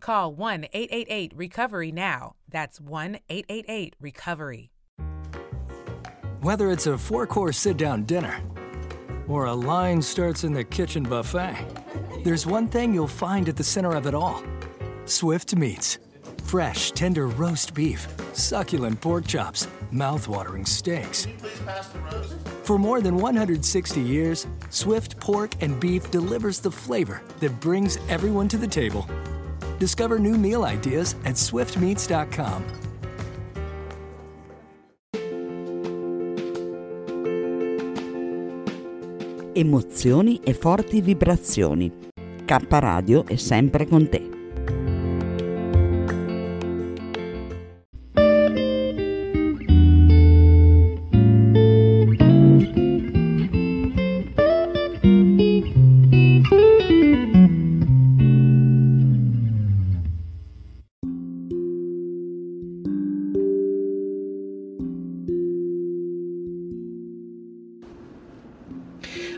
Call 1 888 Recovery now. That's 1 888 Recovery. Whether it's a four course sit down dinner or a line starts in the kitchen buffet, there's one thing you'll find at the center of it all Swift Meats. Fresh, tender roast beef, succulent pork chops, mouth-watering steaks. For more than 160 years, Swift Pork and Beef delivers the flavor that brings everyone to the table. Discover new meal ideas at swiftmeats.com. Emozioni e forti vibrazioni. K Radio è sempre con te.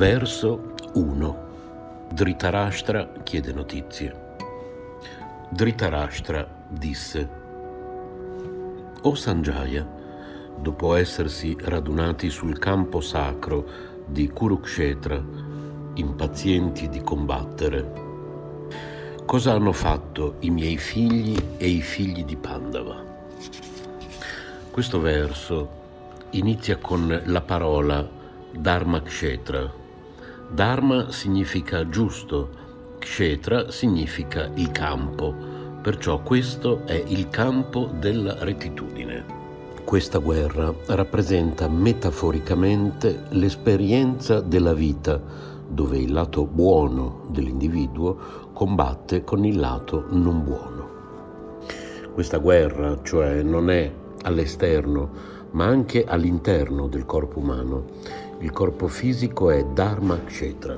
Verso 1. Dhritarashtra chiede notizie. Dhritarashtra disse: O Sanjaya, dopo essersi radunati sul campo sacro di Kurukshetra, impazienti di combattere, cosa hanno fatto i miei figli e i figli di Pandava? Questo verso inizia con la parola Dharma Kshetra. Dharma significa giusto, Kshetra significa il campo, perciò questo è il campo della rettitudine. Questa guerra rappresenta metaforicamente l'esperienza della vita, dove il lato buono dell'individuo combatte con il lato non buono. Questa guerra, cioè, non è all'esterno, ma anche all'interno del corpo umano. Il corpo fisico è Dharma Kshetra.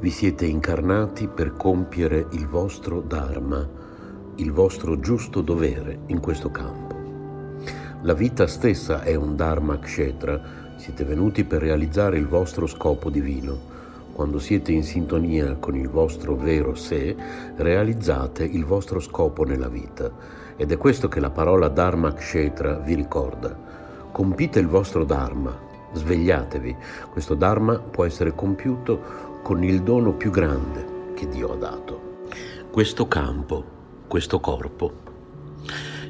Vi siete incarnati per compiere il vostro Dharma, il vostro giusto dovere in questo campo. La vita stessa è un Dharma Kshetra, siete venuti per realizzare il vostro scopo divino. Quando siete in sintonia con il vostro vero sé, realizzate il vostro scopo nella vita. Ed è questo che la parola Dharma Kshetra vi ricorda. Compite il vostro Dharma, svegliatevi. Questo Dharma può essere compiuto con il dono più grande che Dio ha dato. Questo campo questo corpo.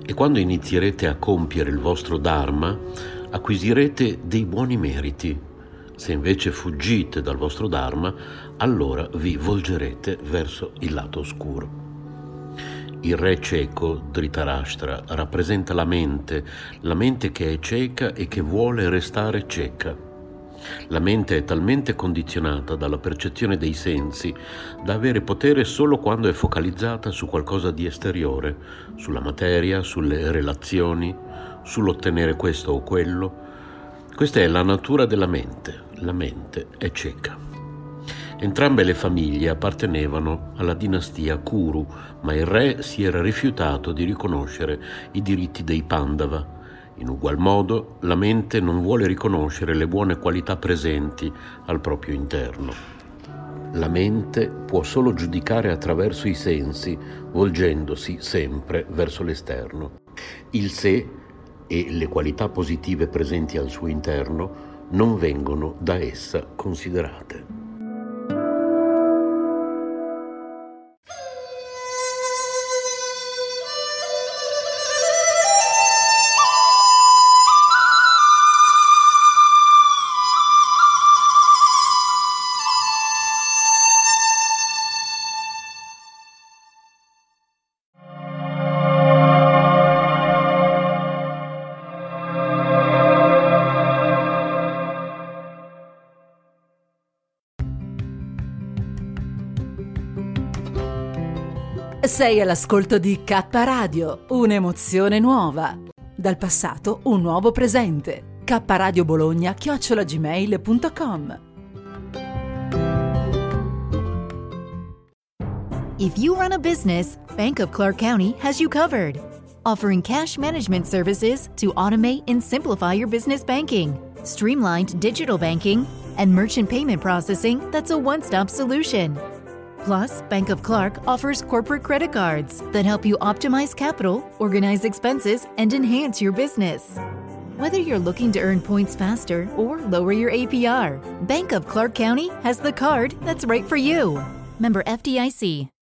E quando inizierete a compiere il vostro Dharma, acquisirete dei buoni meriti. Se invece fuggite dal vostro Dharma, allora vi volgerete verso il lato oscuro. Il re cieco, Dhritarashtra, rappresenta la mente, la mente che è cieca e che vuole restare cieca. La mente è talmente condizionata dalla percezione dei sensi da avere potere solo quando è focalizzata su qualcosa di esteriore, sulla materia, sulle relazioni, sull'ottenere questo o quello. Questa è la natura della mente. La mente è cieca. Entrambe le famiglie appartenevano alla dinastia Kuru, ma il re si era rifiutato di riconoscere i diritti dei Pandava. In ugual modo, la mente non vuole riconoscere le buone qualità presenti al proprio interno. La mente può solo giudicare attraverso i sensi, volgendosi sempre verso l'esterno. Il sé e le qualità positive presenti al suo interno non vengono da essa considerate. Sei all'ascolto di K Radio, un'emozione nuova. Dal passato un nuovo presente. K Radio Bologna chiocciolagmail.com If you run a business, Bank of Clark County has you covered. Offering cash management services to automate and simplify your business banking, streamlined digital banking, and merchant payment processing that's a one stop solution. Plus, Bank of Clark offers corporate credit cards that help you optimize capital, organize expenses, and enhance your business. Whether you're looking to earn points faster or lower your APR, Bank of Clark County has the card that's right for you. Member FDIC.